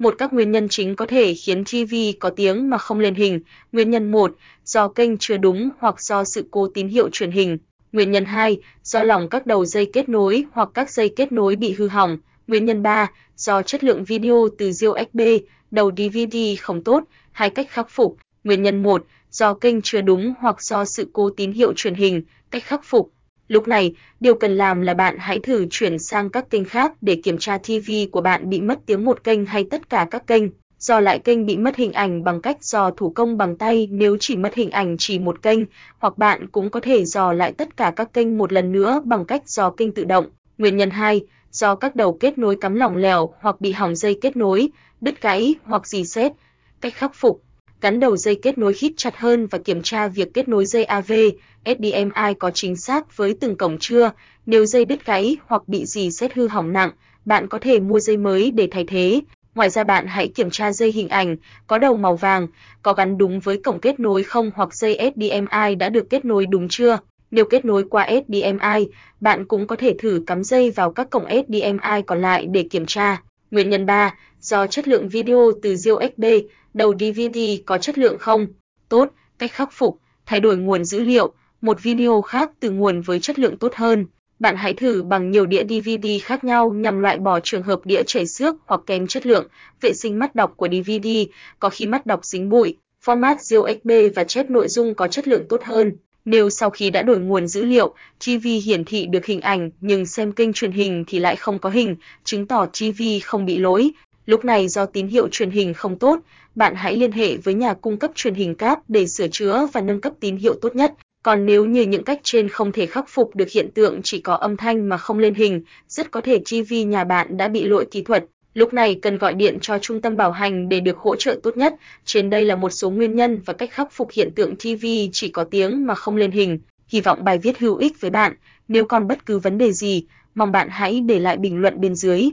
Một các nguyên nhân chính có thể khiến TV có tiếng mà không lên hình. Nguyên nhân 1, do kênh chưa đúng hoặc do sự cố tín hiệu truyền hình. Nguyên nhân 2, do lỏng các đầu dây kết nối hoặc các dây kết nối bị hư hỏng. Nguyên nhân 3, do chất lượng video từ USB, đầu DVD không tốt, hai cách khắc phục. Nguyên nhân 1, do kênh chưa đúng hoặc do sự cố tín hiệu truyền hình, cách khắc phục. Lúc này, điều cần làm là bạn hãy thử chuyển sang các kênh khác để kiểm tra TV của bạn bị mất tiếng một kênh hay tất cả các kênh. Dò lại kênh bị mất hình ảnh bằng cách dò thủ công bằng tay nếu chỉ mất hình ảnh chỉ một kênh, hoặc bạn cũng có thể dò lại tất cả các kênh một lần nữa bằng cách dò kênh tự động. Nguyên nhân 2, do các đầu kết nối cắm lỏng lẻo hoặc bị hỏng dây kết nối, đứt gãy hoặc dì xét. Cách khắc phục gắn đầu dây kết nối khít chặt hơn và kiểm tra việc kết nối dây AV, HDMI có chính xác với từng cổng chưa. Nếu dây đứt gãy hoặc bị gì xét hư hỏng nặng, bạn có thể mua dây mới để thay thế. Ngoài ra bạn hãy kiểm tra dây hình ảnh có đầu màu vàng, có gắn đúng với cổng kết nối không hoặc dây HDMI đã được kết nối đúng chưa. Nếu kết nối qua HDMI, bạn cũng có thể thử cắm dây vào các cổng HDMI còn lại để kiểm tra. Nguyên nhân 3, do chất lượng video từ USB, đầu DVD có chất lượng không tốt, cách khắc phục, thay đổi nguồn dữ liệu, một video khác từ nguồn với chất lượng tốt hơn. Bạn hãy thử bằng nhiều đĩa DVD khác nhau nhằm loại bỏ trường hợp đĩa chảy xước hoặc kém chất lượng, vệ sinh mắt đọc của DVD, có khi mắt đọc dính bụi, format USB và chép nội dung có chất lượng tốt hơn. Nếu sau khi đã đổi nguồn dữ liệu, TV hiển thị được hình ảnh nhưng xem kênh truyền hình thì lại không có hình, chứng tỏ TV không bị lỗi. Lúc này do tín hiệu truyền hình không tốt, bạn hãy liên hệ với nhà cung cấp truyền hình cáp để sửa chữa và nâng cấp tín hiệu tốt nhất. Còn nếu như những cách trên không thể khắc phục được hiện tượng chỉ có âm thanh mà không lên hình, rất có thể TV nhà bạn đã bị lỗi kỹ thuật. Lúc này cần gọi điện cho trung tâm bảo hành để được hỗ trợ tốt nhất. Trên đây là một số nguyên nhân và cách khắc phục hiện tượng TV chỉ có tiếng mà không lên hình. Hy vọng bài viết hữu ích với bạn. Nếu còn bất cứ vấn đề gì, mong bạn hãy để lại bình luận bên dưới.